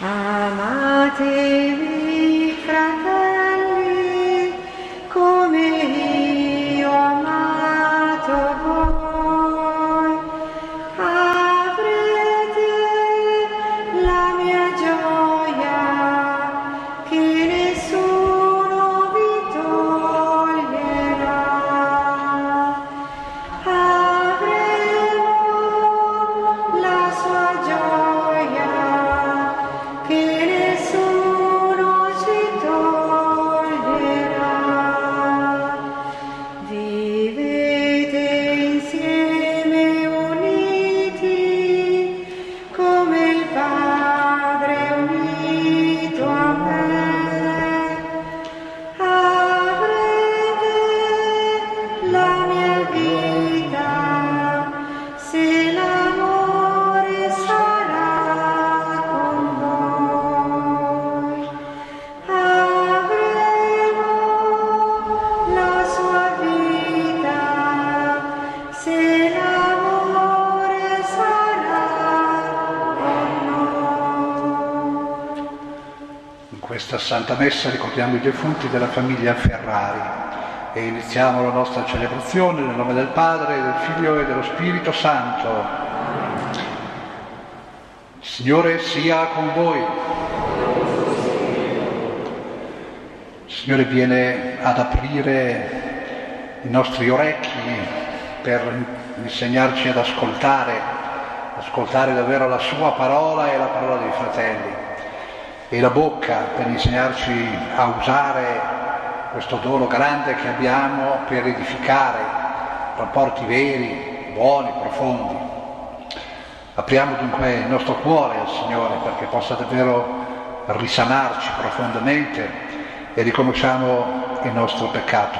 amate Santa Messa ricordiamo i defunti della famiglia Ferrari e iniziamo la nostra celebrazione nel nome del Padre, del Figlio e dello Spirito Santo. Signore sia con voi. Signore viene ad aprire i nostri orecchi per insegnarci ad ascoltare, ascoltare davvero la sua parola e la parola dei fratelli e la bocca per insegnarci a usare questo dono grande che abbiamo per edificare rapporti veri, buoni, profondi. Apriamo dunque il nostro cuore al Signore perché possa davvero risanarci profondamente e riconosciamo il nostro peccato.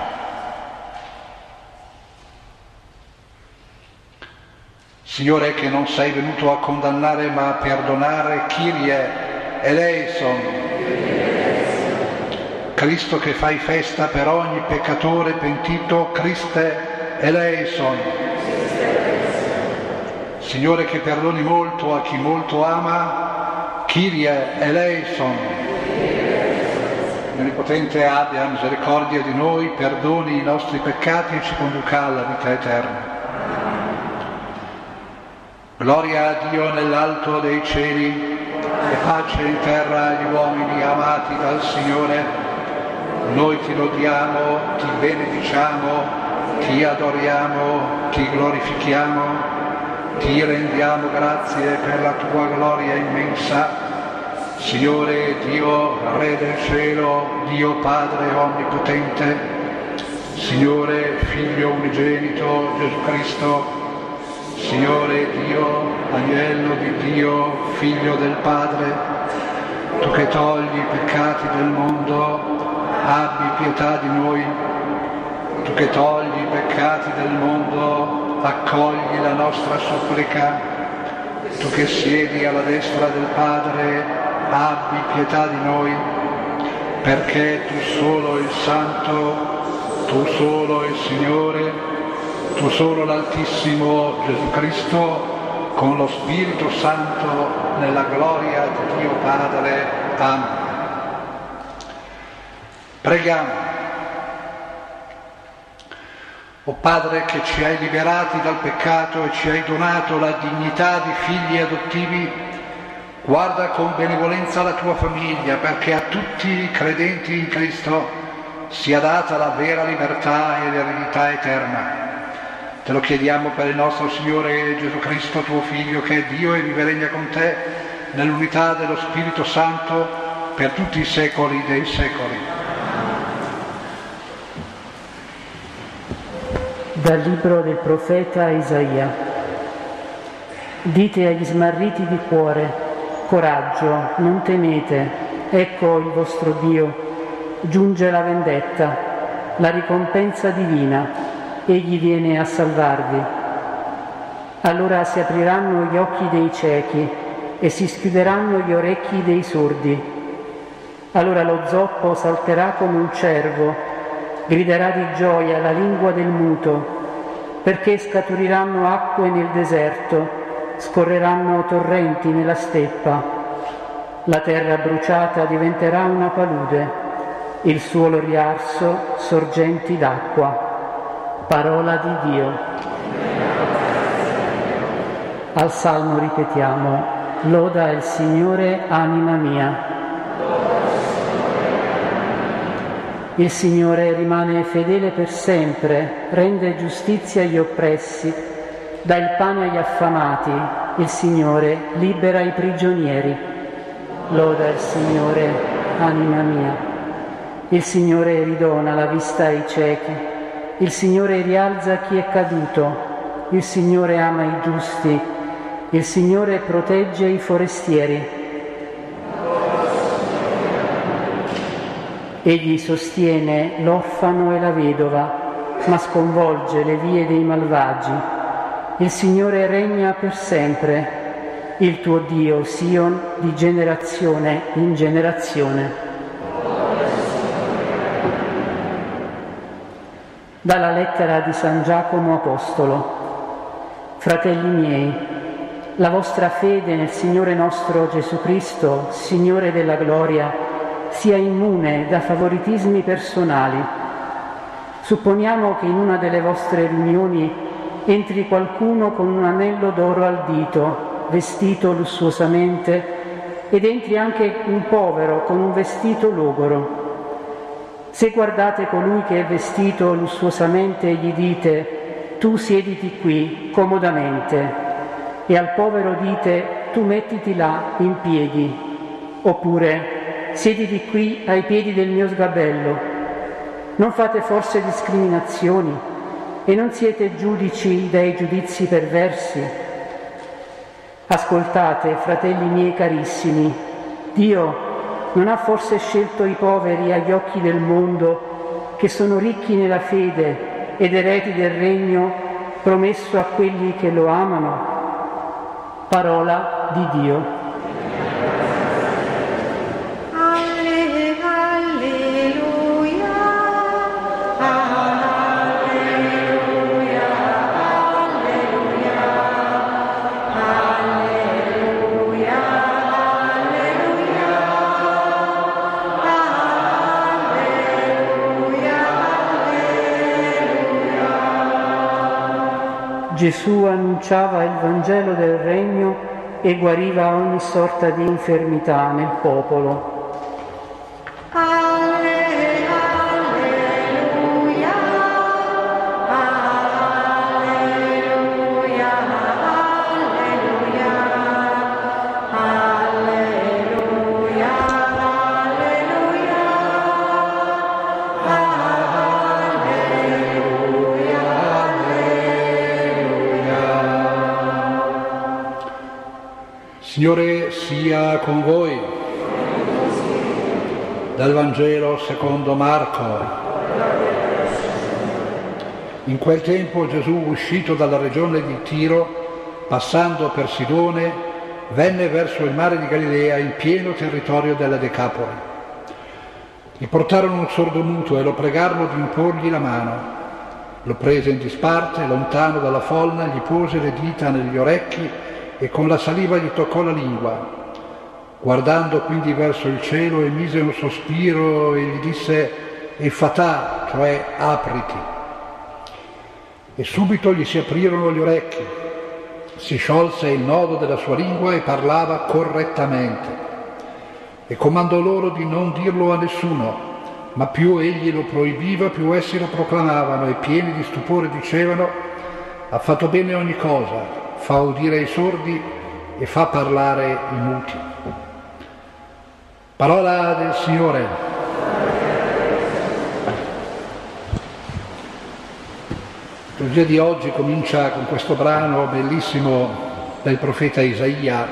Signore che non sei venuto a condannare ma a perdonare, Kyrie eleison. Cristo che fai festa per ogni peccatore pentito, Christe eleison. Signore che perdoni molto a chi molto ama, Kyrie eleison. Onnipotente abbia misericordia di noi, perdoni i nostri peccati e ci conduca alla vita eterna. Gloria a Dio nell'alto dei cieli e pace in terra agli uomini amati dal Signore. Noi ti lodiamo, ti benediciamo, ti adoriamo, ti glorifichiamo, ti rendiamo grazie per la tua gloria immensa. Signore Dio, Re del cielo, Dio Padre onnipotente, Signore Figlio unigenito Gesù Cristo, Signore Dio, agnello di Dio, figlio del Padre, tu che togli i peccati del mondo, abbi pietà di noi. Tu che togli i peccati del mondo, accogli la nostra supplica. Tu che siedi alla destra del Padre, abbi pietà di noi, perché tu solo il Santo, tu solo il Signore, tu solo l'Altissimo Gesù Cristo, con lo Spirito Santo, nella gloria di Dio Padre. Amen. Preghiamo. O Padre che ci hai liberati dal peccato e ci hai donato la dignità di figli adottivi, guarda con benevolenza la tua famiglia perché a tutti i credenti in Cristo sia data la vera libertà e l'eredità eterna. Te lo chiediamo per il nostro Signore Gesù Cristo, tuo Figlio, che è Dio e vive regna con te nell'unità dello Spirito Santo per tutti i secoli dei secoli. Dal libro del profeta Isaia. Dite agli smarriti di cuore, coraggio, non temete, ecco il vostro Dio, giunge la vendetta, la ricompensa divina, egli viene a salvarvi. Allora si apriranno gli occhi dei ciechi e si schiuderanno gli orecchi dei sordi. Allora lo zoppo salterà come un cervo, griderà di gioia la lingua del muto, perché scaturiranno acque nel deserto, scorreranno torrenti nella steppa. La terra bruciata diventerà una palude, il suolo riarso sorgenti d'acqua. Parola di Dio. Al salmo ripetiamo, Loda il Signore, anima mia. Il Signore rimane fedele per sempre, rende giustizia agli oppressi, dà il pane agli affamati, il Signore libera i prigionieri. Loda il Signore, anima mia. Il Signore ridona la vista ai ciechi, il Signore rialza chi è caduto, il Signore ama i giusti, il Signore protegge i forestieri. Egli sostiene l'orfano e la vedova, ma sconvolge le vie dei malvagi. Il Signore regna per sempre, il tuo Dio Sion di generazione in generazione. Dalla lettera di San Giacomo Apostolo. Fratelli miei, la vostra fede nel Signore nostro Gesù Cristo, Signore della gloria, sia immune da favoritismi personali. Supponiamo che in una delle vostre riunioni entri qualcuno con un anello d'oro al dito, vestito lussuosamente, ed entri anche un povero con un vestito logoro. Se guardate colui che è vestito lussuosamente e gli dite tu siediti qui comodamente e al povero dite tu mettiti là in piedi, oppure siediti qui ai piedi del mio sgabello. Non fate forse discriminazioni e non siete giudici dei giudizi perversi. Ascoltate, fratelli miei carissimi, Dio non ha forse scelto i poveri agli occhi del mondo che sono ricchi nella fede ed eredi del regno promesso a quelli che lo amano? Parola di Dio. Gesù annunciava il Vangelo del Regno e guariva ogni sorta di infermità nel popolo. Signore sia con voi. Dal Vangelo secondo Marco. In quel tempo Gesù, uscito dalla regione di Tiro, passando per Sidone, venne verso il mare di Galilea in pieno territorio della Decapoli. Gli portarono un sordomuto e lo pregarono di imporgli la mano. Lo prese in disparte, lontano dalla folla, gli pose le dita negli orecchi e con la saliva gli toccò la lingua. Guardando quindi verso il cielo emise un sospiro e gli disse e fatà, cioè apriti. E subito gli si aprirono gli orecchi, si sciolse il nodo della sua lingua e parlava correttamente. E comandò loro di non dirlo a nessuno, ma più egli lo proibiva, più essi lo proclamavano e pieni di stupore dicevano, ha fatto bene ogni cosa, fa udire i sordi e fa parlare i muti. Parola del Signore. La liturgia di oggi comincia con questo brano bellissimo del profeta Isaia.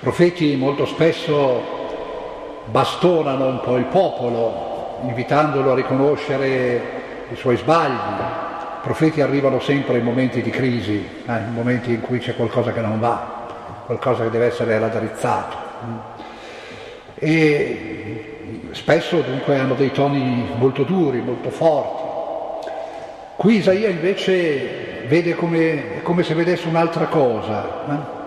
Profeti molto spesso bastonano un po' il popolo, invitandolo a riconoscere i suoi sbagli, profeti arrivano sempre in momenti di crisi, eh, in momenti in cui c'è qualcosa che non va, qualcosa che deve essere raddrizzato. E spesso dunque hanno dei toni molto duri, molto forti. Qui Isaia invece vede come, come se vedesse un'altra cosa. Eh?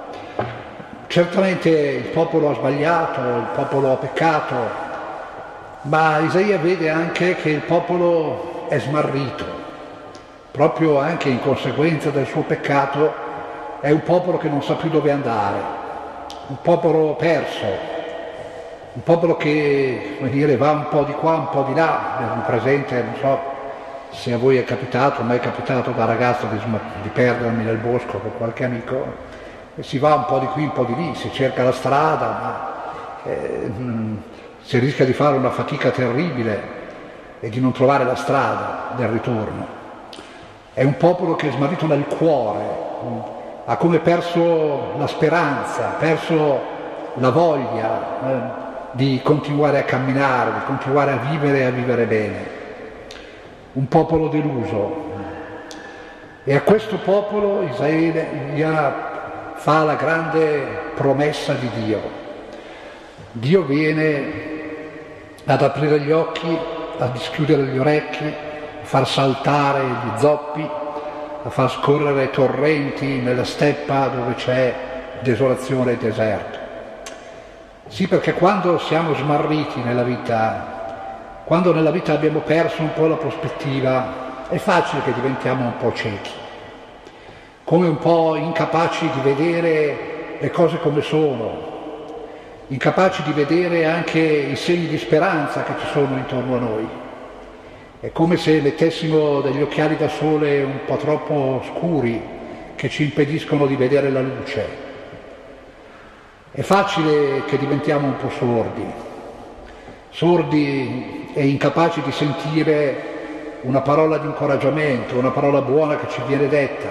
certamente il popolo ha sbagliato, il popolo ha peccato, ma Isaia vede anche che il popolo è smarrito, proprio anche in conseguenza del suo peccato, è un popolo che non sa più dove andare, un popolo perso, un popolo che dire, va un po' di qua, un po' di là, un presente, non so se a voi è capitato, a me è capitato da ragazzo di, di perdermi nel bosco con qualche amico, e si va un po' di qui, un po' di lì, si cerca la strada, ma eh, si rischia di fare una fatica terribile e di non trovare la strada del ritorno. È un popolo che è smarrito nel cuore, ha come perso la speranza, perso la voglia eh, di continuare a camminare, di continuare a vivere e a vivere bene. Un popolo deluso. E a questo popolo Isaia fa la grande promessa di Dio. Dio viene ad aprire gli occhi, a dischiudere gli orecchi, far saltare gli zoppi, a far scorrere torrenti nella steppa dove c'è desolazione e deserto. Sì, perché quando siamo smarriti nella vita, quando nella vita abbiamo perso un po' la prospettiva, è facile che diventiamo un po' ciechi come un po' incapaci di vedere le cose come sono, incapaci di vedere anche i segni di speranza che ci sono intorno a noi. È come se mettessimo degli occhiali da sole un po' troppo scuri che ci impediscono di vedere la luce. È facile che diventiamo un po' sordi, sordi e incapaci di sentire una parola di incoraggiamento, una parola buona che ci viene detta,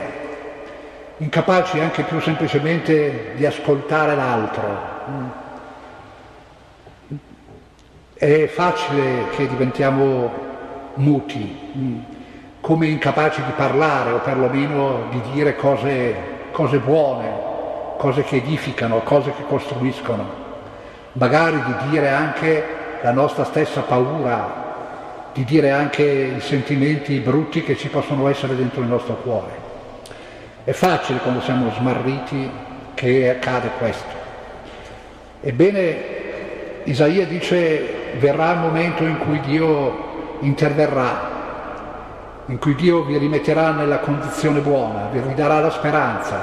incapaci anche più semplicemente di ascoltare l'altro. È facile che diventiamo muti, come incapaci di parlare o perlomeno di dire cose, cose buone, cose che edificano, cose che costruiscono, magari di dire anche la nostra stessa paura, di dire anche i sentimenti brutti che ci possono essere dentro il nostro cuore. È facile quando siamo smarriti che accade questo. Ebbene, Isaia dice verrà il momento in cui Dio interverrà, in cui Dio vi rimetterà nella condizione buona, vi ridarà la speranza,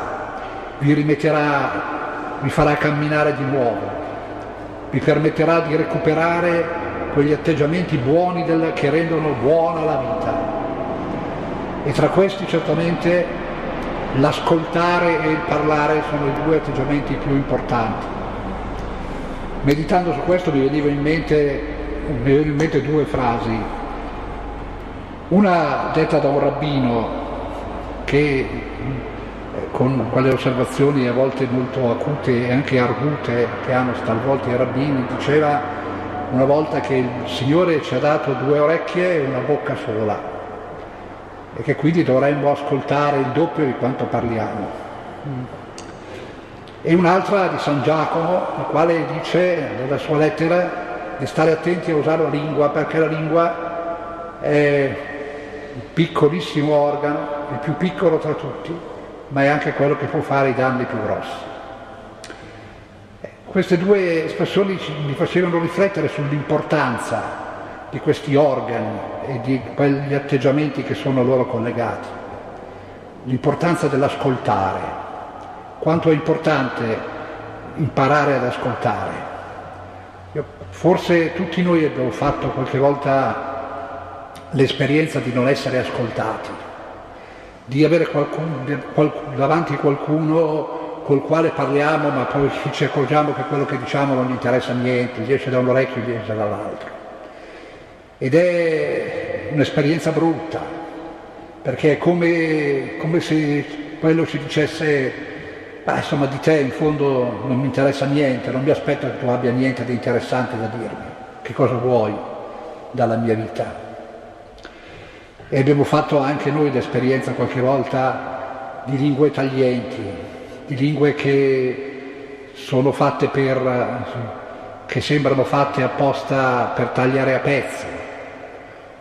vi rimetterà, vi farà camminare di nuovo, vi permetterà di recuperare quegli atteggiamenti buoni del, che rendono buona la vita. E tra questi certamente l'ascoltare e il parlare sono i due atteggiamenti più importanti. Meditando su questo mi in mente, mi venivano in mente due frasi. Una detta da un rabbino che con quelle osservazioni a volte molto acute e anche argute che hanno talvolta i rabbini, diceva una volta che il Signore ci ha dato due orecchie e una bocca sola e che quindi dovremmo ascoltare il doppio di quanto parliamo. E un'altra di San Giacomo, il quale dice nella sua lettera di stare attenti a usare la lingua perché la lingua è un piccolissimo organo, il più piccolo tra tutti, ma è anche quello che può fare i danni più grossi. Queste due espressioni mi facevano riflettere sull'importanza di questi organi e di quegli atteggiamenti che sono loro collegati. L'importanza dell'ascoltare, quanto è importante imparare ad ascoltare. Io, forse tutti noi abbiamo fatto qualche volta l'esperienza di non essere ascoltati, di avere qualcuno, davanti qualcuno col quale parliamo ma poi ci accorgiamo che quello che diciamo non gli interessa niente, gli esce da un orecchio e gli esce dall'altro. Ed è un'esperienza brutta, perché è come, come se quello ci dicesse, beh, insomma di te in fondo non mi interessa niente, non mi aspetto che tu abbia niente di interessante da dirmi, che cosa vuoi dalla mia vita. E abbiamo fatto anche noi l'esperienza qualche volta di lingue taglienti, di lingue che sono fatte per, che sembrano fatte apposta per tagliare a pezzi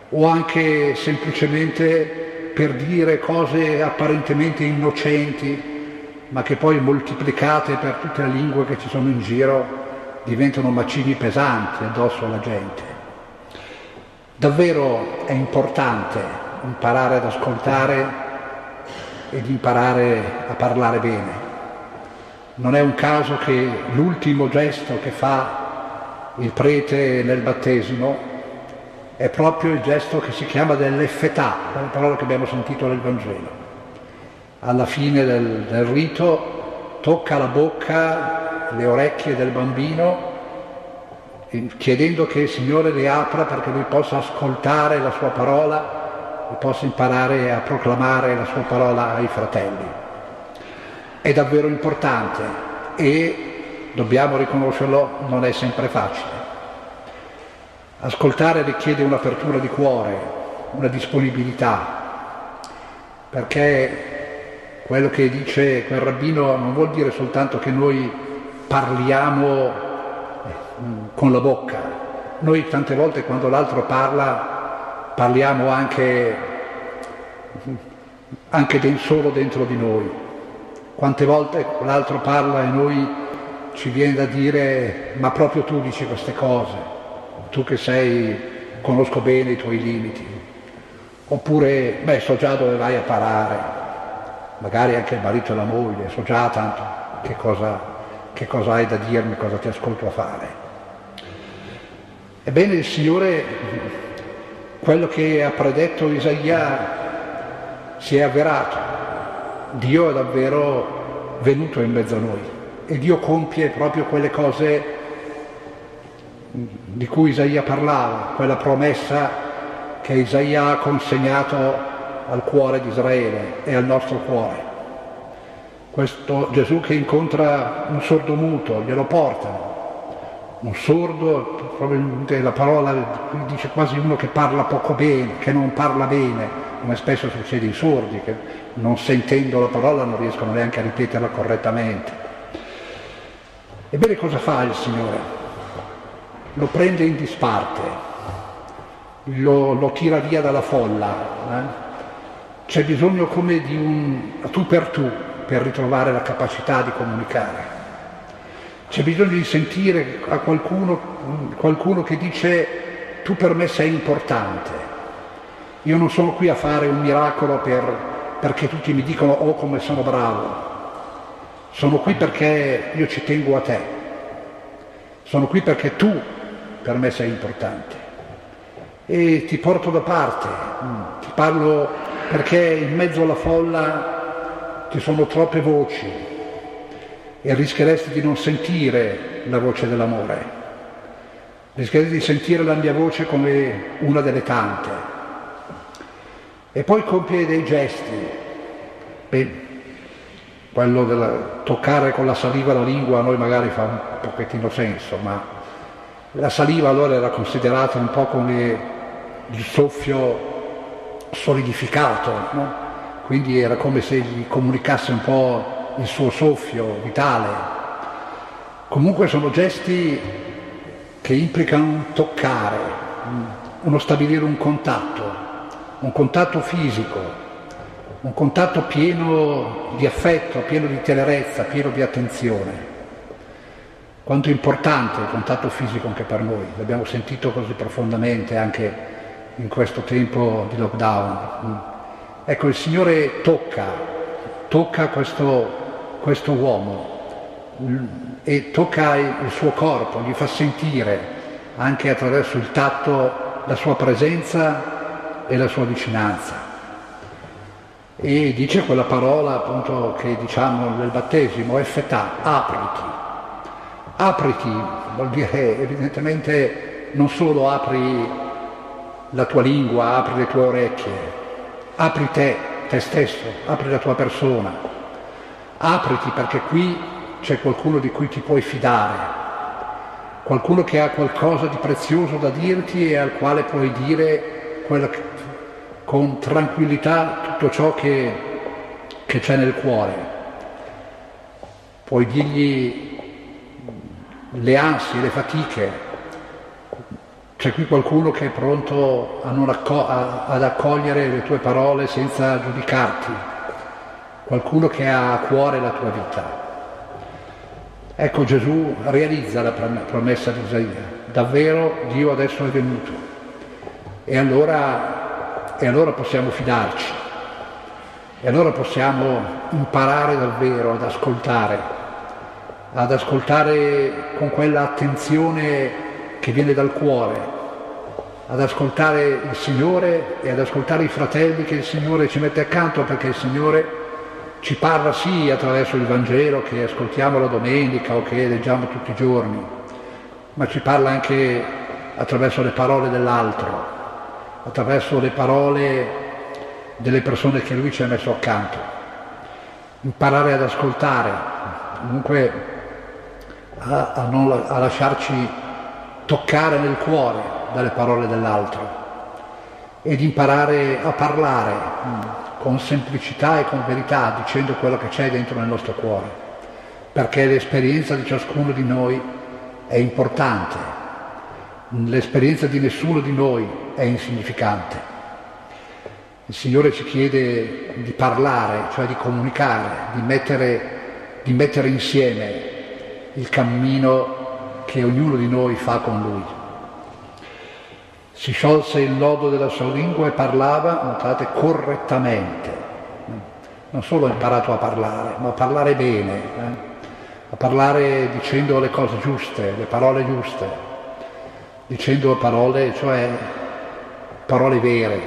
o anche semplicemente per dire cose apparentemente innocenti, ma che poi moltiplicate per tutte le lingue che ci sono in giro diventano macigni pesanti addosso alla gente. Davvero è importante imparare ad ascoltare ed imparare a parlare bene. Non è un caso che l'ultimo gesto che fa il prete nel battesimo è proprio il gesto che si chiama dell'effetà, la parola che abbiamo sentito nel Vangelo. Alla fine del, del rito tocca la bocca, le orecchie del bambino chiedendo che il Signore le apra perché lui possa ascoltare la sua parola e possa imparare a proclamare la sua parola ai fratelli. È davvero importante e dobbiamo riconoscerlo, non è sempre facile. Ascoltare richiede un'apertura di cuore, una disponibilità, perché quello che dice quel rabbino non vuol dire soltanto che noi parliamo con la bocca. Noi tante volte quando l'altro parla parliamo anche, anche solo dentro di noi. Quante volte l'altro parla e noi ci viene da dire ma proprio tu dici queste cose, tu che sei, conosco bene i tuoi limiti. Oppure, beh, so già dove vai a parare, magari anche il marito e la moglie, so già tanto che cosa, che cosa hai da dirmi, cosa ti ascolto a fare. Ebbene il Signore, quello che ha predetto Isaia, si è avverato. Dio è davvero venuto in mezzo a noi e Dio compie proprio quelle cose di cui Isaia parlava, quella promessa che Isaia ha consegnato al cuore di Israele e al nostro cuore. Questo Gesù che incontra un sordo muto, glielo portano, un sordo, probabilmente la parola dice quasi uno che parla poco bene, che non parla bene, come spesso succede ai sordi, che non sentendo la parola non riescono neanche a ripeterla correttamente. Ebbene cosa fa il Signore? Lo prende in disparte, lo, lo tira via dalla folla. Eh? C'è bisogno come di un tu per tu per ritrovare la capacità di comunicare. C'è bisogno di sentire a qualcuno, qualcuno che dice tu per me sei importante. Io non sono qui a fare un miracolo per, perché tutti mi dicono oh come sono bravo. Sono qui perché io ci tengo a te. Sono qui perché tu per me sei importante. E ti porto da parte, ti parlo perché in mezzo alla folla ci sono troppe voci, e rischieresti di non sentire la voce dell'amore, rischieresti di sentire la mia voce come una delle tante. E poi compie dei gesti, Beh, quello del toccare con la saliva la lingua a noi magari fa un pochettino senso, ma la saliva allora era considerata un po' come il soffio solidificato, no? quindi era come se gli comunicasse un po' il suo soffio vitale. Comunque sono gesti che implicano toccare, uno stabilire un contatto, un contatto fisico, un contatto pieno di affetto, pieno di tenerezza, pieno di attenzione. Quanto è importante il contatto fisico anche per noi, l'abbiamo sentito così profondamente anche in questo tempo di lockdown. Ecco, il Signore tocca, tocca questo questo uomo e tocca il suo corpo, gli fa sentire anche attraverso il tatto la sua presenza e la sua vicinanza. E dice quella parola appunto che diciamo nel battesimo, effetà, apriti. Apriti vuol dire evidentemente non solo apri la tua lingua, apri le tue orecchie, apri te, te stesso, apri la tua persona, apriti perché qui c'è qualcuno di cui ti puoi fidare, qualcuno che ha qualcosa di prezioso da dirti e al quale puoi dire che, con tranquillità tutto ciò che, che c'è nel cuore. Puoi dirgli le ansie, le fatiche. C'è qui qualcuno che è pronto acco- a, ad accogliere le tue parole senza giudicarti. Qualcuno che ha a cuore la tua vita. Ecco Gesù realizza la promessa di Isaia, davvero Dio adesso è venuto. E allora, e allora possiamo fidarci. E allora possiamo imparare davvero ad ascoltare, ad ascoltare con quella attenzione che viene dal cuore, ad ascoltare il Signore e ad ascoltare i fratelli che il Signore ci mette accanto perché il Signore ci parla sì attraverso il Vangelo che ascoltiamo la domenica o che leggiamo tutti i giorni, ma ci parla anche attraverso le parole dell'altro, attraverso le parole delle persone che lui ci ha messo accanto. Imparare ad ascoltare, comunque a, a, non, a lasciarci toccare nel cuore dalle parole dell'altro ed imparare a parlare con semplicità e con verità, dicendo quello che c'è dentro nel nostro cuore, perché l'esperienza di ciascuno di noi è importante, l'esperienza di nessuno di noi è insignificante. Il Signore ci chiede di parlare, cioè di comunicare, di mettere, di mettere insieme il cammino che ognuno di noi fa con Lui. Si sciolse il nodo della sua lingua e parlava, notate, correttamente. Non solo ha imparato a parlare, ma a parlare bene, eh? a parlare dicendo le cose giuste, le parole giuste, dicendo parole, cioè parole vere.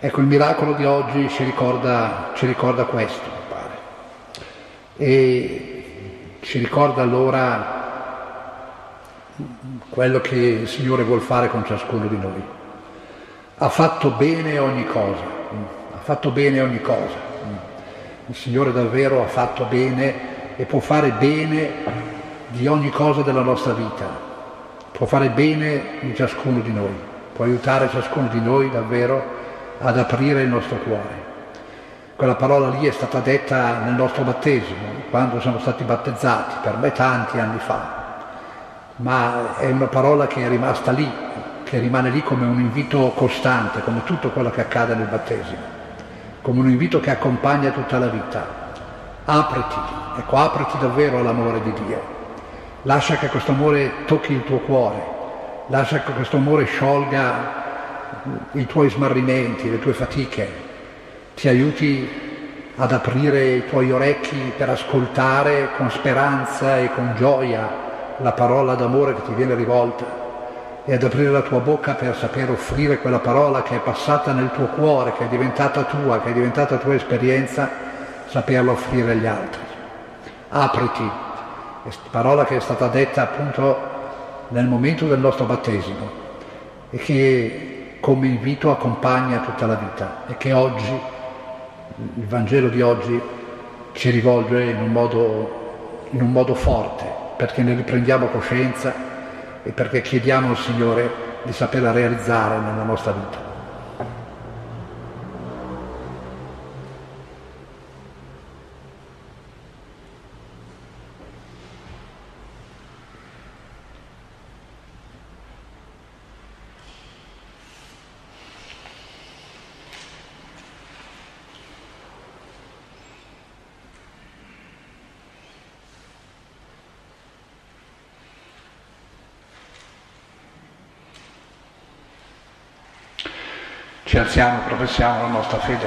Ecco, il miracolo di oggi ci ricorda, ci ricorda questo, mi pare. E ci ricorda allora quello che il Signore vuole fare con ciascuno di noi. Ha fatto bene ogni cosa, ha fatto bene ogni cosa. Il Signore davvero ha fatto bene e può fare bene di ogni cosa della nostra vita, può fare bene di ciascuno di noi, può aiutare ciascuno di noi davvero ad aprire il nostro cuore. Quella parola lì è stata detta nel nostro battesimo, quando siamo stati battezzati, per me tanti anni fa, ma è una parola che è rimasta lì, che rimane lì come un invito costante, come tutto quello che accade nel battesimo, come un invito che accompagna tutta la vita. Apriti, ecco, apriti davvero all'amore di Dio. Lascia che questo amore tocchi il tuo cuore, lascia che questo amore sciolga i tuoi smarrimenti, le tue fatiche, ti aiuti ad aprire i tuoi orecchi per ascoltare con speranza e con gioia la parola d'amore che ti viene rivolta e ad aprire la tua bocca per saper offrire quella parola che è passata nel tuo cuore, che è diventata tua, che è diventata tua esperienza, saperla offrire agli altri. Apriti, parola che è stata detta appunto nel momento del nostro battesimo e che come invito accompagna tutta la vita e che oggi, il Vangelo di oggi, ci rivolge in un modo, in un modo forte perché ne riprendiamo coscienza e perché chiediamo al Signore di saperla realizzare nella nostra vita. Ci alziamo e professiamo la nostra fede.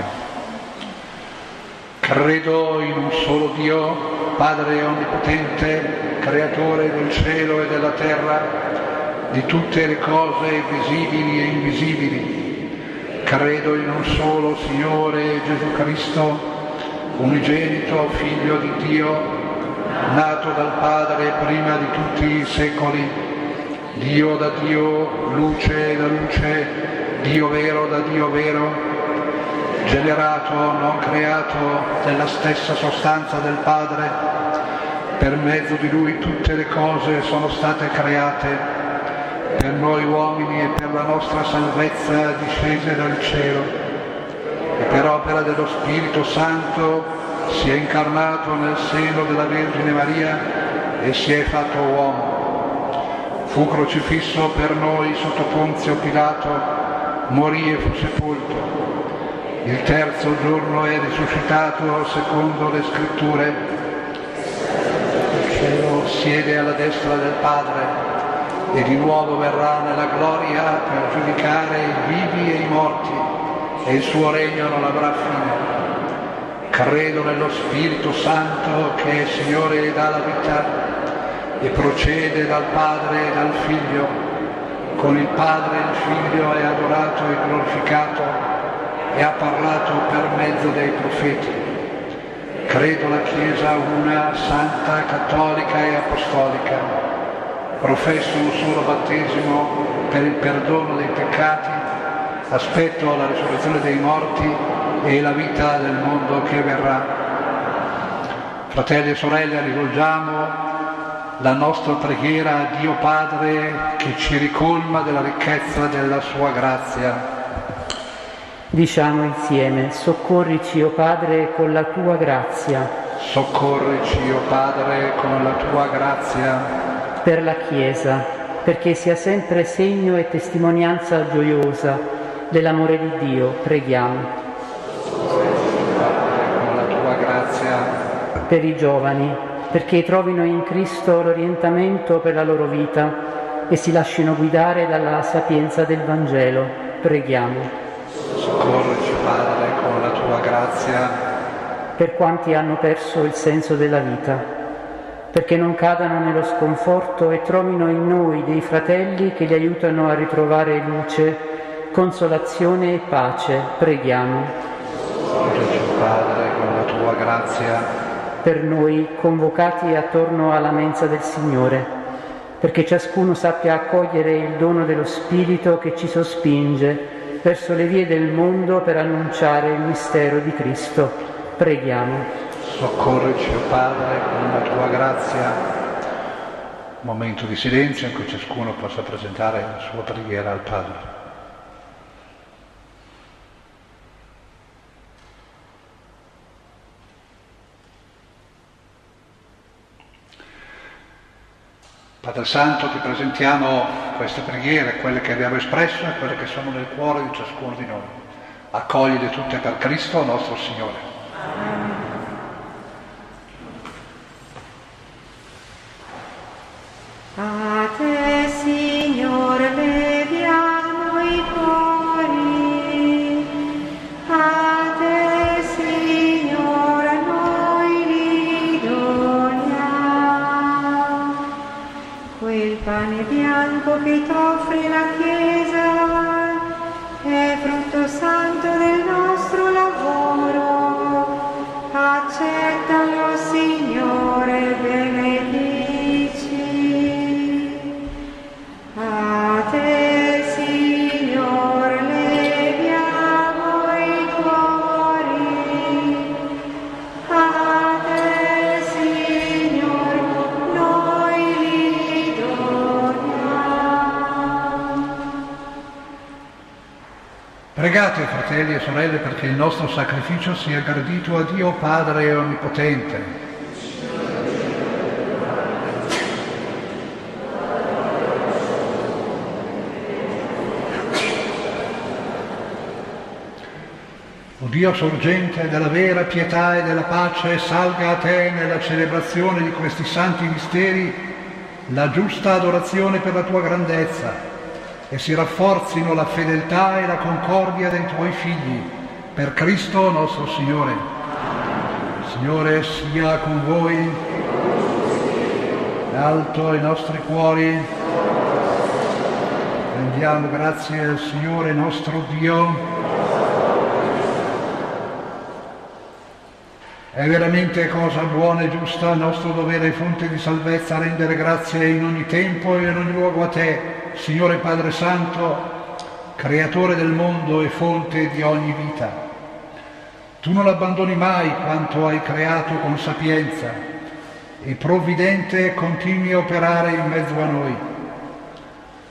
Credo in un solo Dio, Padre Onnipotente, Creatore del cielo e della terra, di tutte le cose visibili e invisibili. Credo in un solo Signore Gesù Cristo, unigenito Figlio di Dio, nato dal Padre prima di tutti i secoli, Dio da Dio, luce da luce, Dio vero da Dio vero, generato, non creato della stessa sostanza del Padre, per mezzo di Lui tutte le cose sono state create, per noi uomini e per la nostra salvezza discese dal cielo, e per opera dello Spirito Santo si è incarnato nel seno della Vergine Maria e si è fatto uomo. Fu crocifisso per noi sotto Ponzio Pilato, morì e fu sepolto, il terzo giorno è risuscitato secondo le scritture, il cielo siede alla destra del Padre e di nuovo verrà nella gloria per giudicare i vivi e i morti e il suo regno non avrà fine. Credo nello Spirito Santo che è Signore dà la vita e procede dal Padre e dal Figlio. Con il Padre il Figlio è adorato e glorificato e ha parlato per mezzo dei profeti. Credo la Chiesa una, santa, cattolica e apostolica. Professo un solo battesimo per il perdono dei peccati. Aspetto la risurrezione dei morti e la vita del mondo che verrà. Fratelli e sorelle, rivolgiamo la nostra preghiera a Dio Padre che ci ricolma della ricchezza della sua grazia. Diciamo insieme, soccorrici, o oh Padre, con la tua grazia. Soccorrici, o oh Padre, con la tua grazia. Per la Chiesa, perché sia sempre segno e testimonianza gioiosa dell'amore di Dio, preghiamo. Con la tua grazia. Per i giovani, perché trovino in Cristo l'orientamento per la loro vita e si lasciino guidare dalla sapienza del Vangelo. Preghiamo. Soccorrici, Padre, con la tua grazia. Per quanti hanno perso il senso della vita, perché non cadano nello sconforto e trovino in noi dei fratelli che li aiutano a ritrovare luce, consolazione e pace. Preghiamo. Soccorrici, Padre, con la tua grazia per noi convocati attorno alla mensa del Signore, perché ciascuno sappia accogliere il dono dello Spirito che ci sospinge verso le vie del mondo per annunciare il mistero di Cristo. Preghiamo. Soccorrici, o Padre, con la tua grazia. Momento di silenzio in cui ciascuno possa presentare la sua preghiera al Padre. Padre Santo, ti presentiamo queste preghiere, quelle che abbiamo espresso e quelle che sono nel cuore di ciascuno di noi. Accoglile tutte per Cristo nostro Signore. A te, fratelli e sorelle, perché il nostro sacrificio sia gradito a Dio Padre Onnipotente. O Dio sorgente della vera pietà e della pace, salga a te nella celebrazione di questi santi misteri la giusta adorazione per la tua grandezza e si rafforzino la fedeltà e la concordia dei tuoi figli, per Cristo nostro Signore. Signore sia con voi, alto ai nostri cuori, rendiamo grazie al Signore nostro Dio. È veramente cosa buona e giusta, nostro dovere e fonte di salvezza, rendere grazie in ogni tempo e in ogni luogo a te, Signore Padre Santo, creatore del mondo e fonte di ogni vita. Tu non abbandoni mai quanto hai creato con sapienza e provvidente continui a operare in mezzo a noi.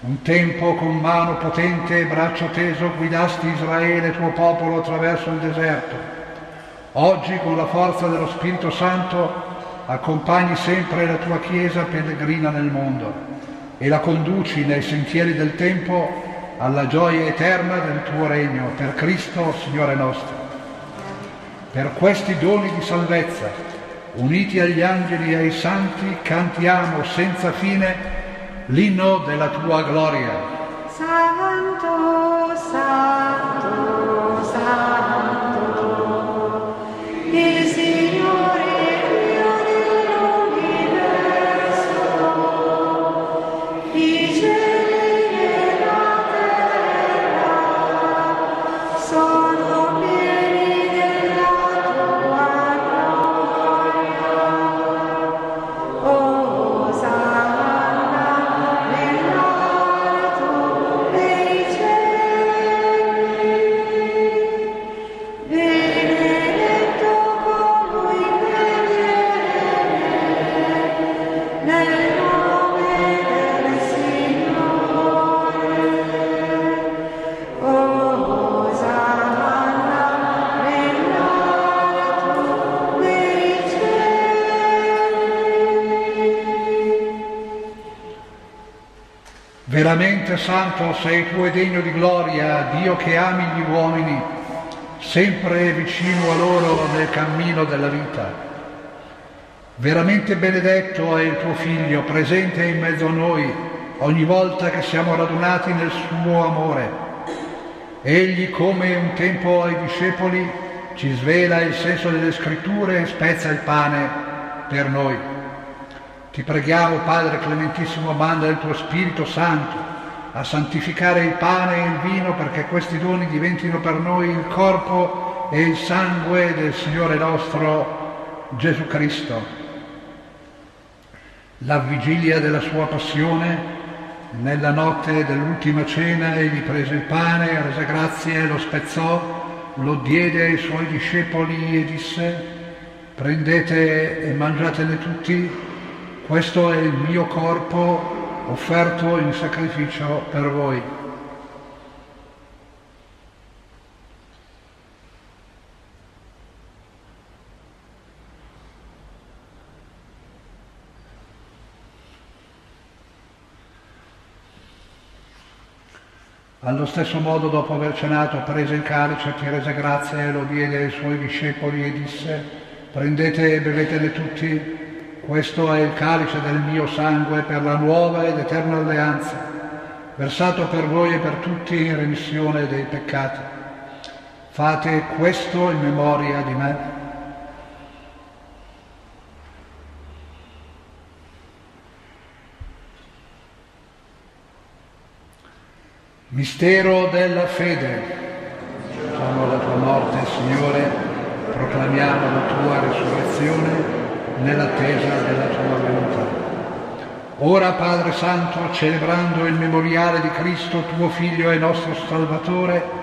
Un tempo con mano potente e braccio teso guidasti Israele, tuo popolo, attraverso il deserto. Oggi con la forza dello Spirito Santo accompagni sempre la tua Chiesa pellegrina nel mondo e la conduci nei sentieri del tempo alla gioia eterna del tuo regno, per Cristo, Signore nostro. Per questi doni di salvezza, uniti agli angeli e ai santi, cantiamo senza fine l'inno della tua gloria. Santo, Santo, Santo, Veramente santo sei tu e degno di gloria, Dio che ami gli uomini, sempre vicino a loro nel cammino della vita. Veramente benedetto è il tuo Figlio, presente in mezzo a noi ogni volta che siamo radunati nel suo amore. Egli, come un tempo ai discepoli, ci svela il senso delle scritture e spezza il pane per noi. Ti preghiamo, Padre Clementissimo, manda il tuo Spirito Santo a santificare il pane e il vino perché questi doni diventino per noi il corpo e il sangue del Signore nostro Gesù Cristo. La vigilia della sua passione, nella notte dell'ultima cena, egli prese il pane, rese grazie, lo spezzò, lo diede ai suoi discepoli e disse, prendete e mangiatene tutti, questo è il mio corpo offerto in sacrificio per voi. Allo stesso modo, dopo aver cenato, prese il calice, ti rese grazie lo diede ai suoi discepoli e disse, prendete e bevetene tutti, questo è il calice del mio sangue per la nuova ed eterna alleanza, versato per voi e per tutti in remissione dei peccati. Fate questo in memoria di me. Mistero della fede. Diciamo la tua morte, Signore, proclamiamo la tua risurrezione nell'attesa della tua venuta. Ora, Padre Santo, celebrando il memoriale di Cristo, tuo Figlio e nostro Salvatore,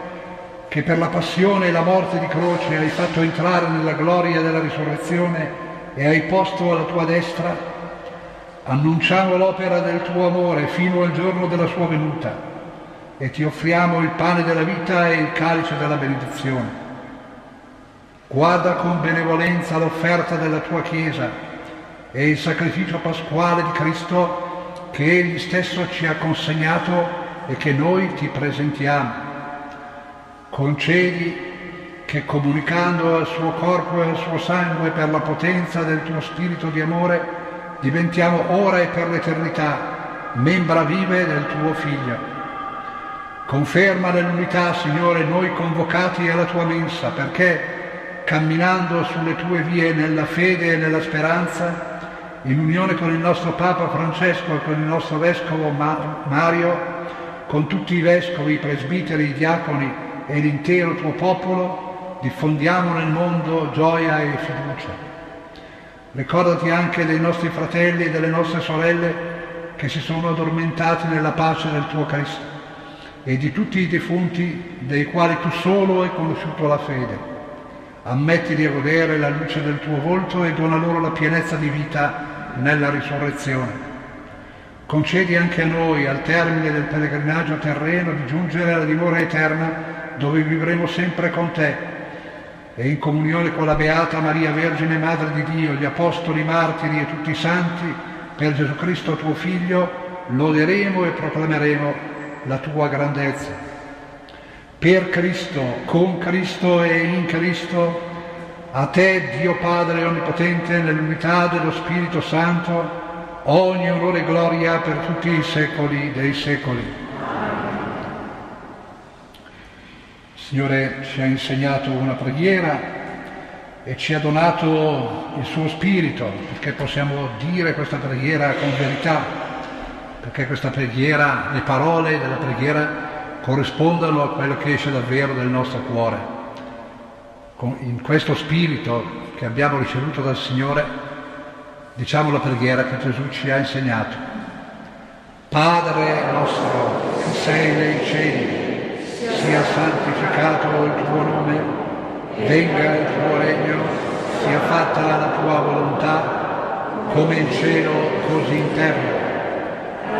che per la passione e la morte di croce hai fatto entrare nella gloria della risurrezione e hai posto alla tua destra, annunciamo l'opera del tuo amore fino al giorno della sua venuta e ti offriamo il pane della vita e il calice della benedizione. Guarda con benevolenza l'offerta della tua Chiesa e il sacrificio pasquale di Cristo che Egli stesso ci ha consegnato e che noi ti presentiamo. Concedi che comunicando al suo corpo e al suo sangue per la potenza del tuo spirito di amore, diventiamo ora e per l'eternità membra vive del tuo Figlio. Conferma nell'unità, Signore, noi convocati alla tua mensa, perché camminando sulle tue vie nella fede e nella speranza, in unione con il nostro Papa Francesco e con il nostro Vescovo Mario, con tutti i vescovi, i presbiteri, i diaconi e l'intero tuo popolo, diffondiamo nel mondo gioia e fiducia. Ricordati anche dei nostri fratelli e delle nostre sorelle che si sono addormentati nella pace del tuo Cristo e di tutti i defunti dei quali tu solo hai conosciuto la fede. Ammettili a godere la luce del tuo volto e dona loro la pienezza di vita nella risurrezione. Concedi anche a noi, al termine del pellegrinaggio terreno, di giungere alla dimora eterna dove vivremo sempre con te e in comunione con la Beata Maria Vergine Madre di Dio, gli Apostoli, Martiri e tutti i Santi, per Gesù Cristo tuo Figlio, loderemo e proclameremo la tua grandezza. Per Cristo, con Cristo e in Cristo, A te, Dio Padre Onnipotente, nell'unità dello Spirito Santo, ogni onore e gloria per tutti i secoli dei secoli. Il Signore ci ha insegnato una preghiera e ci ha donato il suo spirito perché possiamo dire questa preghiera con verità, perché questa preghiera, le parole della preghiera corrispondano a quello che esce davvero dal nostro cuore. In questo spirito che abbiamo ricevuto dal Signore, diciamo la preghiera che Gesù ci ha insegnato. Padre nostro che sei nei cieli, sia santificato il tuo nome venga il tuo regno, sia fatta la tua volontà, come in cielo così in terra.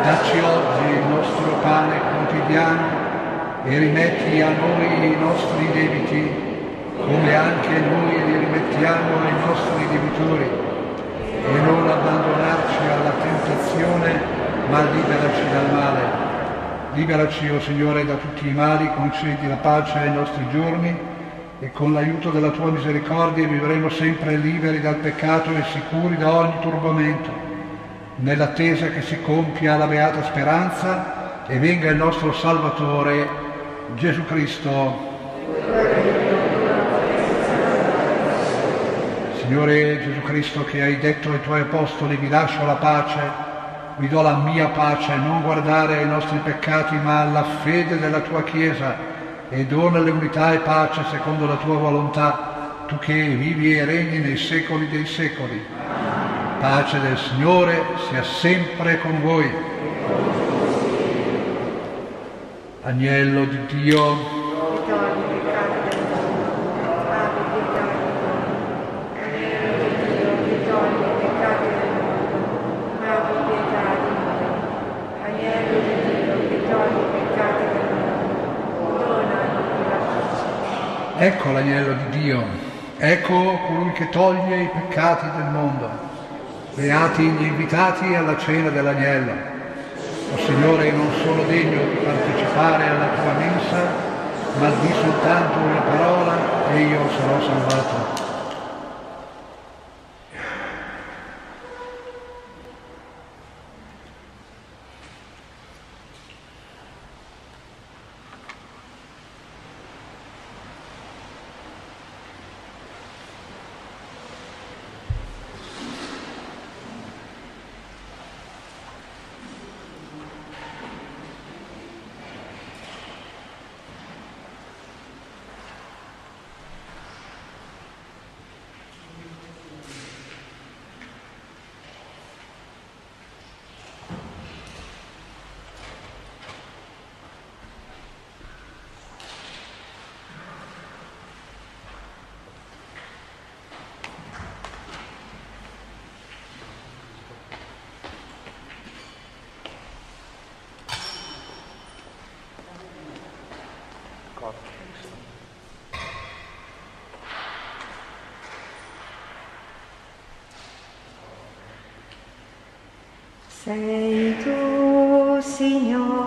Dacci oggi il nostro pane quotidiano e rimetti a noi i nostri debiti, come anche noi li rimettiamo ai nostri debitori, e non abbandonarci alla tentazione, ma liberaci dal male. Liberaci, o oh Signore, da tutti i mali, concedi la pace ai nostri giorni e con l'aiuto della tua misericordia vivremo sempre liberi dal peccato e sicuri da ogni turbamento, nell'attesa che si compia la beata speranza e venga il nostro Salvatore Gesù Cristo. Signore Gesù Cristo che hai detto ai tuoi apostoli vi lascio la pace, vi do la mia pace, non guardare ai nostri peccati ma alla fede della tua Chiesa e dona l'unità e pace secondo la tua volontà, tu che vivi e regni nei secoli dei secoli. Pace del Signore sia sempre con voi. Agnello di Dio, Ecco l'agnello di Dio, ecco colui che toglie i peccati del mondo. Beati gli invitati alla cena dell'agnello. O Signore, non sono degno di partecipare alla tua mensa, ma di soltanto una parola e io sarò salvato. Sei tu, Signore,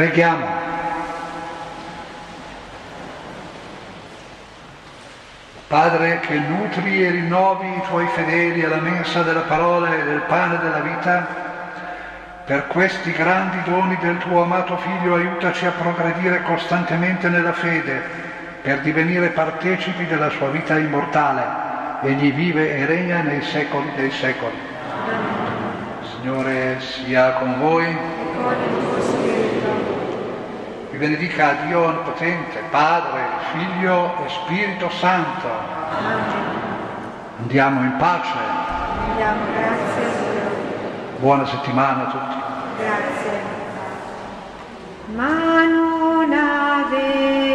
Preghiamo. Padre che nutri e rinnovi i tuoi fedeli alla mensa della parola e del pane della vita, per questi grandi doni del tuo amato Figlio aiutaci a progredire costantemente nella fede, per divenire partecipi della sua vita immortale. Egli vive e regna nei secoli dei secoli. Signore sia con voi. Vi benedica Dio Onnipotente, Padre, Figlio e Spirito Santo. Andiamo in pace. Rendiamo grazie. Buona settimana a tutti. Grazie. Ma non avere